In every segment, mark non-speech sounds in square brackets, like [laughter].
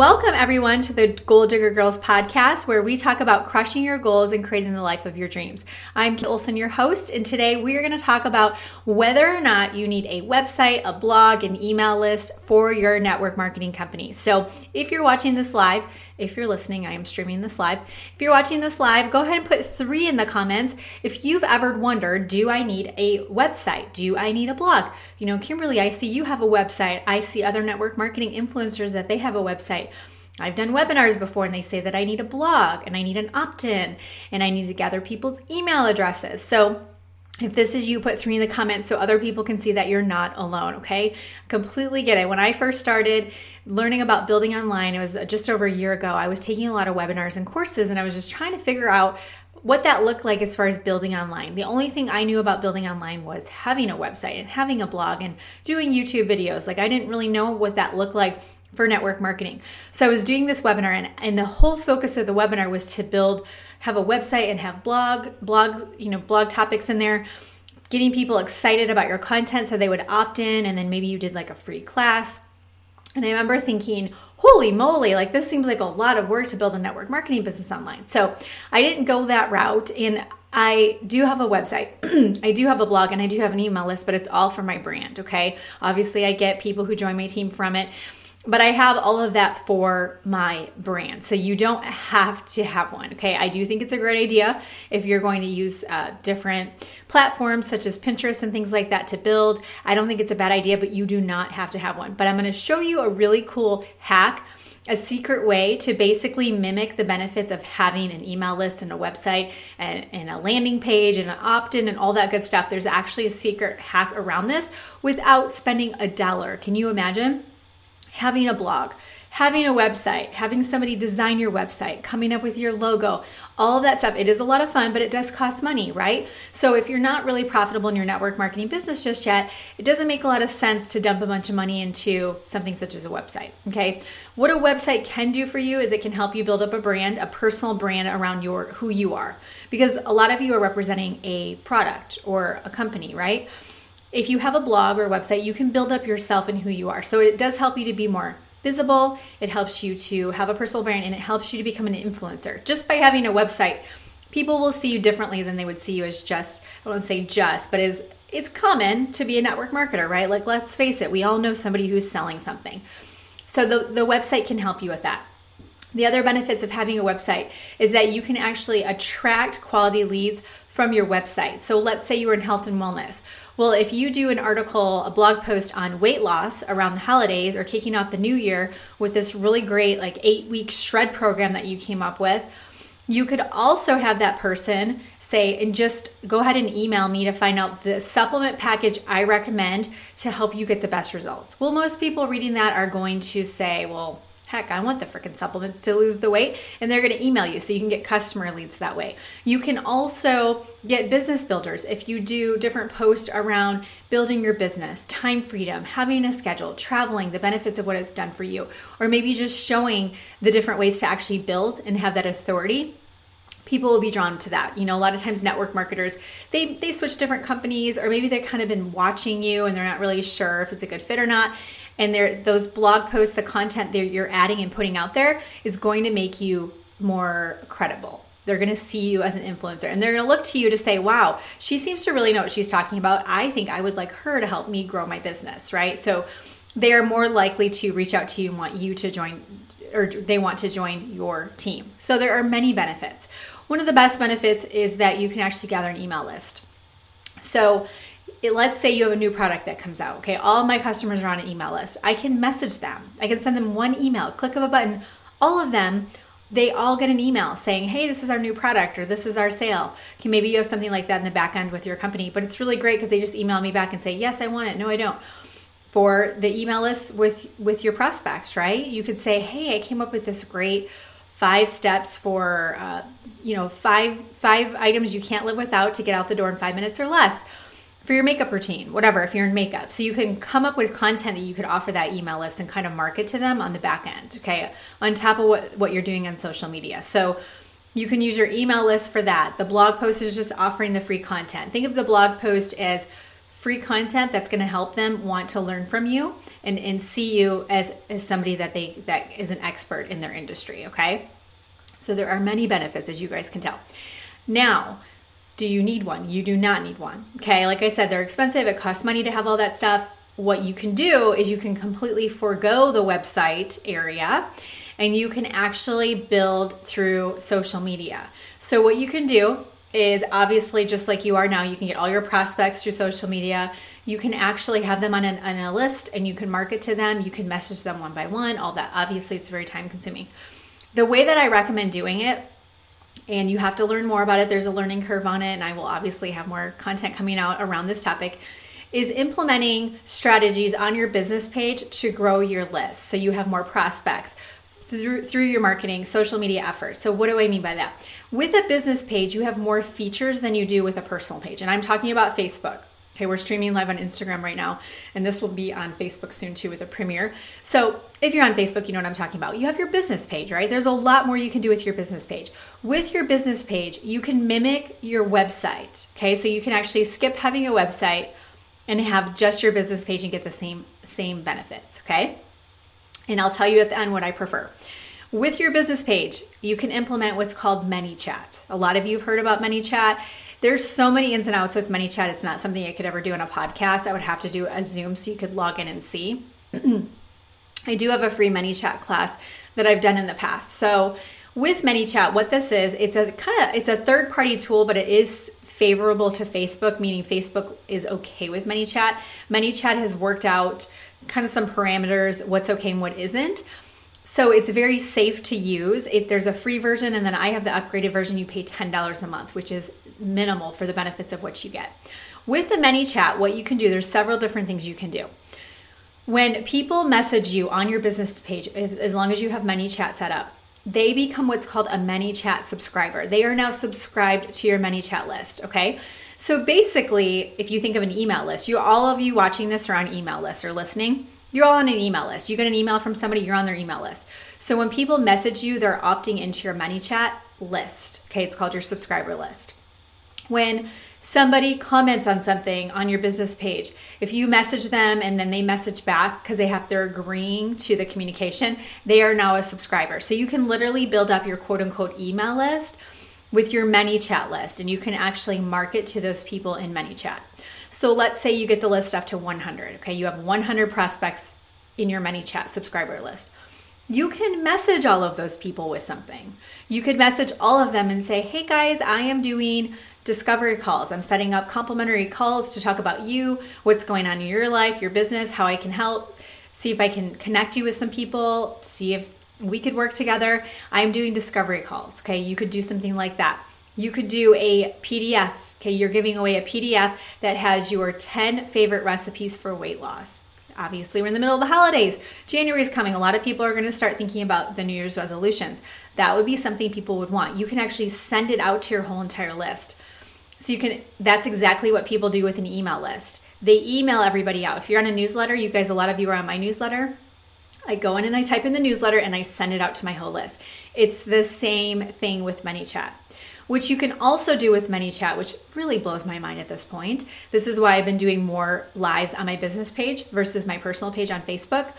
Welcome, everyone, to the Goal Digger Girls podcast, where we talk about crushing your goals and creating the life of your dreams. I'm Kate Olson, your host, and today we are going to talk about whether or not you need a website, a blog, an email list for your network marketing company. So, if you're watching this live, if you're listening, I am streaming this live. If you're watching this live, go ahead and put three in the comments. If you've ever wondered, do I need a website? Do I need a blog? You know, Kimberly, I see you have a website. I see other network marketing influencers that they have a website. I've done webinars before and they say that I need a blog and I need an opt in and I need to gather people's email addresses. So, if this is you, put three in the comments so other people can see that you're not alone, okay? Completely get it. When I first started learning about building online, it was just over a year ago, I was taking a lot of webinars and courses and I was just trying to figure out what that looked like as far as building online. The only thing I knew about building online was having a website and having a blog and doing YouTube videos. Like I didn't really know what that looked like for network marketing. So I was doing this webinar and, and the whole focus of the webinar was to build have a website and have blog blog you know blog topics in there getting people excited about your content so they would opt in and then maybe you did like a free class and i remember thinking holy moly like this seems like a lot of work to build a network marketing business online so i didn't go that route and I do have a website. [clears throat] I do have a blog and I do have an email list, but it's all for my brand, okay? Obviously, I get people who join my team from it but I have all of that for my brand. So you don't have to have one. Okay. I do think it's a great idea if you're going to use uh, different platforms such as Pinterest and things like that to build. I don't think it's a bad idea, but you do not have to have one. But I'm going to show you a really cool hack. A secret way to basically mimic the benefits of having an email list and a website and, and a landing page and an opt in and all that good stuff. There's actually a secret hack around this without spending a dollar. Can you imagine? Having a blog, having a website, having somebody design your website, coming up with your logo, all of that stuff. It is a lot of fun, but it does cost money, right? So if you're not really profitable in your network marketing business just yet, it doesn't make a lot of sense to dump a bunch of money into something such as a website, okay? What a website can do for you is it can help you build up a brand, a personal brand around your who you are. Because a lot of you are representing a product or a company, right? If you have a blog or a website, you can build up yourself and who you are. So it does help you to be more visible. It helps you to have a personal brand and it helps you to become an influencer. Just by having a website, people will see you differently than they would see you as just, I to say just, but as it's common to be a network marketer, right? Like let's face it, we all know somebody who's selling something. So the, the website can help you with that. The other benefits of having a website is that you can actually attract quality leads from your website. So let's say you're in health and wellness. Well, if you do an article, a blog post on weight loss around the holidays or kicking off the new year with this really great like 8-week shred program that you came up with, you could also have that person say, and just go ahead and email me to find out the supplement package I recommend to help you get the best results. Well, most people reading that are going to say, well, heck, I want the freaking supplements to lose the weight. And they're going to email you so you can get customer leads that way. You can also get business builders if you do different posts around building your business, time freedom, having a schedule, traveling, the benefits of what it's done for you, or maybe just showing the different ways to actually build and have that authority people will be drawn to that. You know, a lot of times network marketers, they they switch different companies or maybe they've kind of been watching you and they're not really sure if it's a good fit or not. And there those blog posts the content that you're adding and putting out there is going to make you more credible. They're going to see you as an influencer and they're going to look to you to say wow she seems to really know what she's talking about. I think i would like her to help me grow my business right? So they are more likely to reach out to you and want you to join or they want to join your team. So there are many benefits one of the best benefits is that you can actually gather an email list so it, let's say you have a new product that comes out, okay? All my customers are on an email list. I can message them. I can send them one email, click of a button. All of them, they all get an email saying, hey, this is our new product or this is our sale. Okay, maybe you have something like that in the back end with your company, but it's really great because they just email me back and say, yes, I want it. No, I don't. For the email list with with your prospects, right? You could say, hey, I came up with this great five steps for, uh, you know, five five items you can't live without to get out the door in five minutes or less for your makeup routine, whatever, if you're in makeup. So you can come up with content that you could offer that email list and kind of market to them on the back end, okay, on top of what, what you're doing on social media. So you can use your email list for that. The blog post is just offering the free content. Think of the blog post as free content that's going to help them want to learn from you and, and see you as, as somebody that they that is an expert in their industry okay? So there are many benefits as you guys can tell. Now do you need one? You do not need one okay? Like i said they're expensive it costs money to have all that stuff. What you can do is you can completely forego the website area and you can actually build through social media. So what you can do is obviously just like you are now. You can get all your prospects through social media. You can actually have them on, an, on a list and you can market to them. You can message them one by one, all that. Obviously, it's very time consuming. The way that I recommend doing it, and you have to learn more about it, there's a learning curve on it, and I will obviously have more content coming out around this topic. Is implementing strategies on your business page to grow your list so you have more prospects through through your marketing social media efforts. So what do I mean by that? With a business page, you have more features than you do with a personal page. And I'm talking about Facebook. Okay, we're streaming live on Instagram right now, and this will be on Facebook soon too with a premiere. So, if you're on Facebook, you know what I'm talking about. You have your business page, right? There's a lot more you can do with your business page. With your business page, you can mimic your website. Okay, so you can actually skip having a website and have just your business page and get the same same benefits, okay? And I'll tell you at the end what I prefer. With your business page, you can implement what's called ManyChat. A lot of you have heard about ManyChat. There's so many ins and outs with ManyChat. It's not something I could ever do in a podcast. I would have to do a Zoom so you could log in and see. [clears throat] I do have a free ManyChat class that I've done in the past. So with ManyChat, what this is, it's a kind of it's a third party tool, but it is favorable to Facebook, meaning Facebook is okay with ManyChat. ManyChat has worked out kind of some parameters, what's okay and what isn't. So it's very safe to use. If there's a free version and then I have the upgraded version, you pay $10 a month, which is minimal for the benefits of what you get. With the ManyChat, what you can do, there's several different things you can do. When people message you on your business page, if, as long as you have ManyChat set up, they become what's called a ManyChat subscriber. They are now subscribed to your ManyChat list, okay? So basically, if you think of an email list, you all of you watching this are on email lists or listening, you're all on an email list. You get an email from somebody, you're on their email list. So when people message you, they're opting into your ManyChat list. Okay, it's called your subscriber list. When somebody comments on something on your business page, if you message them and then they message back because they have they're agreeing to the communication, they are now a subscriber. So you can literally build up your quote unquote email list with your ManyChat list and you can actually market to those people in ManyChat. So let's say you get the list up to 100, okay? You have 100 prospects in your ManyChat subscriber list. You can message all of those people with something. You could message all of them and say, "Hey guys, I am doing discovery calls. I'm setting up complimentary calls to talk about you, what's going on in your life, your business, how I can help, see if I can connect you with some people, see if we could work together. I'm doing discovery calls. Okay, you could do something like that. You could do a PDF. Okay, you're giving away a PDF that has your 10 favorite recipes for weight loss. Obviously, we're in the middle of the holidays. January is coming. A lot of people are going to start thinking about the New Year's resolutions. That would be something people would want. You can actually send it out to your whole entire list. So you can that's exactly what people do with an email list. They email everybody out. If you're on a newsletter, you guys a lot of you are on my newsletter I go in and I type in the newsletter and I send it out to my whole list. It's the same thing with ManyChat, which you can also do with ManyChat, which really blows my mind at this point. This is why I've been doing more lives on my business page versus my personal page on Facebook.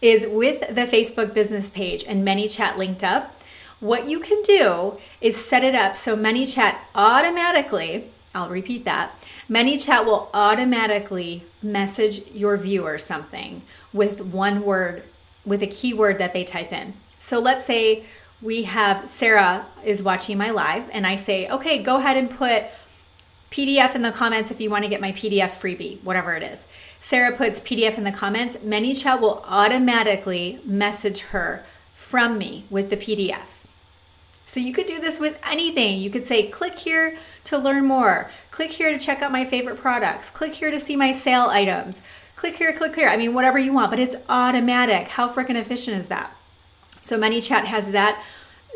Is with the Facebook business page and ManyChat linked up, what you can do is set it up so ManyChat automatically I'll repeat that. ManyChat will automatically message your viewer something with one word with a keyword that they type in. So let's say we have Sarah is watching my live and I say, okay, go ahead and put PDF in the comments if you want to get my PDF freebie, whatever it is. Sarah puts PDF in the comments. ManyChat will automatically message her from me with the PDF. So you could do this with anything. You could say, click here to learn more. Click here to check out my favorite products. Click here to see my sale items click here, click here. I mean, whatever you want, but it's automatic. How freaking efficient is that? So ManyChat has that.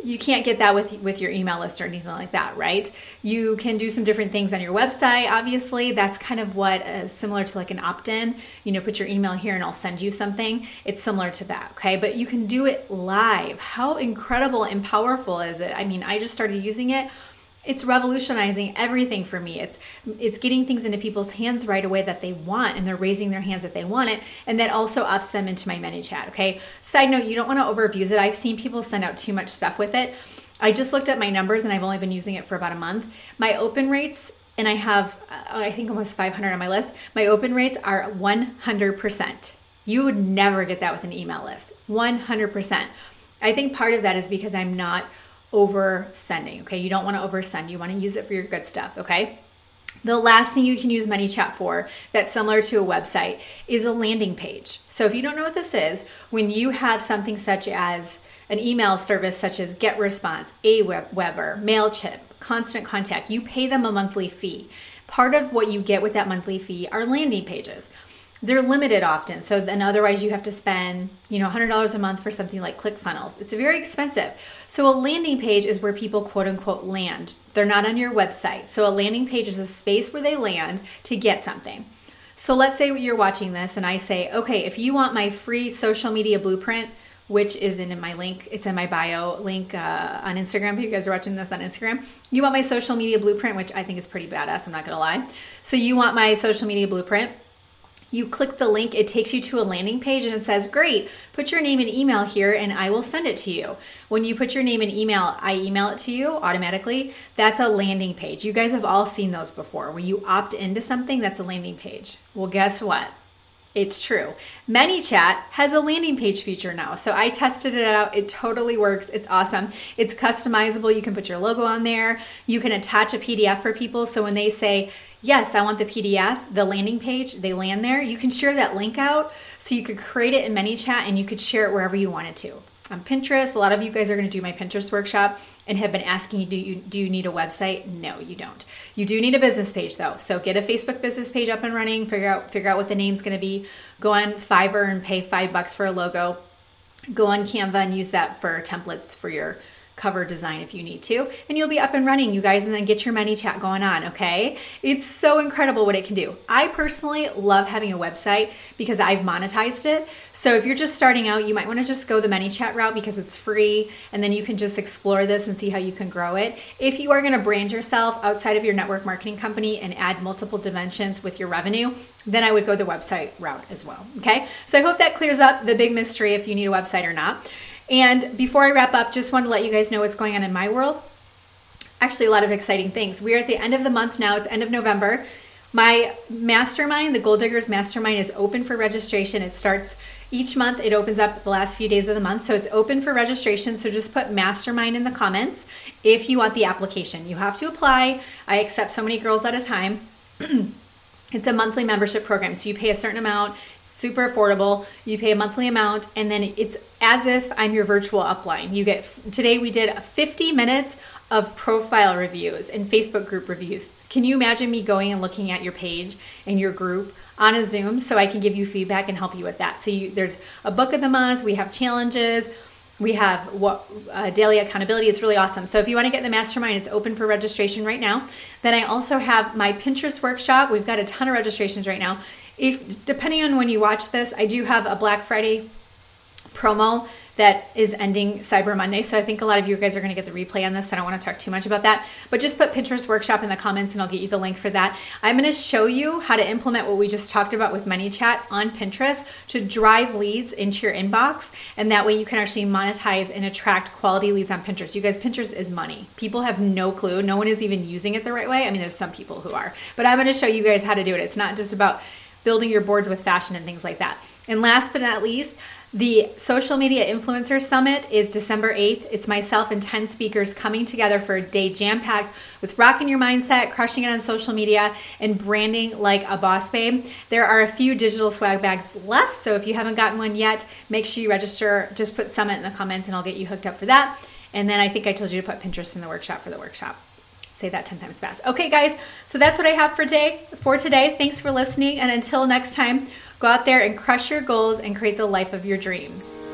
You can't get that with with your email list or anything like that, right? You can do some different things on your website. Obviously, that's kind of what uh, similar to like an opt-in. You know, put your email here and I'll send you something. It's similar to that, okay? But you can do it live. How incredible and powerful is it? I mean, I just started using it it's revolutionizing everything for me. It's it's getting things into people's hands right away that they want and they're raising their hands that they want it and that also ups them into my ManyChat okay? Side note you don't want to over abuse it. I've seen people send out too much stuff with it. I just looked at my numbers and i've only been using it for about a month. My open rates and i have uh, i think almost 500 on my list my open rates are 100% you would never get that with an email list. 100% i think part of that is because i'm not over sending. Okay, you don't want to oversend. You want to use it for your good stuff. Okay. The last thing you can use ManyChat for that's similar to a website is a landing page. So if you don't know what this is, when you have something such as an email service such as GetResponse, Aweber, MailChimp, Constant Contact, you pay them a monthly fee. Part of what you get with that monthly fee are landing pages they're limited often. So then otherwise you have to spend, you know, $100 a month for something like ClickFunnels. It's very expensive. So a landing page is where people quote unquote land. They're not on your website. So a landing page is a space where they land to get something. So let's say you're watching this and I say, okay, if you want my free social media blueprint, which is in, my link, it's in my bio link uh, on Instagram. If you guys are watching this on Instagram, you want my social media blueprint, which I think is pretty badass. I'm not gonna lie. So you want my social media blueprint you click the link, it takes you to a landing page and it says, Great, put your name and email here and I will send it to you. When you put your name and email, I email it to you automatically. That's a landing page. You guys have all seen those before. When you opt into something, that's a landing page. Well, guess what? It's true. ManyChat has a landing page feature now. So I tested it out. It totally works. It's awesome. It's customizable. You can put your logo on there. You can attach a PDF for people. So when they say, yes, I want the PDF, the landing page, they land there, you can share that link out. So you could create it in ManyChat and you could share it wherever you wanted to. On Pinterest, a lot of you guys are going to do my Pinterest workshop and have been asking do you do you need a website? No, you don't. You do need a business page though. So get a Facebook business page up and running, figure out figure out what the name's going to be. Go on Fiverr and pay 5 bucks for a logo. Go on Canva and use that for templates for your cover design if you need to, and you'll be up and running, you guys, and then get your ManyChat going on, okay? It's so incredible what it can do. I personally love having a website because I've monetized it. So if you're just starting out, you might want to just go the ManyChat route because it's free, and then you can just explore this and see how you can grow it. If you are going to brand yourself outside of your network marketing company and add multiple dimensions with your revenue, then I would go the website route as well, okay? So I hope that clears up the big mystery if you need a website or not. And before I wrap up, just want to let you guys know what's going on in my world. Actually, a lot of exciting things. We are at the end of the month now, it's end of November. My mastermind, the Goal Diggers Mastermind, is open for registration. It starts each month, it opens up the last few days of the month. So it's open for registration. So just put mastermind in the comments if you want the application. You have to apply. I accept so many girls at a time. [clears throat] It's a monthly membership program. So you pay a certain amount, super affordable. You pay a monthly amount, and then it's as if I'm your virtual upline. You get today we did 50 minutes of profile reviews and Facebook group reviews. Can you imagine me going and looking at your page and your group on a Zoom so I can give you feedback and help you with that? So you, there's a book of the month, we have challenges, we have what uh, daily accountability. It's really awesome. So if you want to get in the mastermind it's open for registration right now. Then i also have my pinterest workshop. We've got a ton of registrations right now. If depending on when you watch this i do have a black friday promo that is ending Cyber Monday. So I think a lot of you guys are going to get the replay on this. I don't want to talk too much about that, but just put Pinterest Workshop in the comments and I'll get you the link for that. I'm going to show you how to implement what we just talked about with ManyChat on Pinterest to drive leads into your inbox. And that way you can actually monetize and attract quality leads on Pinterest. You guys, Pinterest is money. People have no clue. No one is even using it the right way. I mean, there's some people who are, but I'm going to show you guys how to do it. It's not just about building your boards with fashion and things like that. And last but not least, the Social Media Influencer Summit is December 8th. It's myself and 10 speakers coming together for a day jam packed with rocking your mindset, crushing it on social media, and branding like a boss babe. There are a few digital swag bags left, so if you haven't gotten one yet, make sure you register. Just put Summit in the comments and I'll get you hooked up for that. And then I think I told you to put Pinterest in the workshop for the workshop. Say that 10 times fast. Okay, guys, so that's what I have for today. For today, thanks for listening, and until next time, Go out there and crush your goals and create the life of your dreams.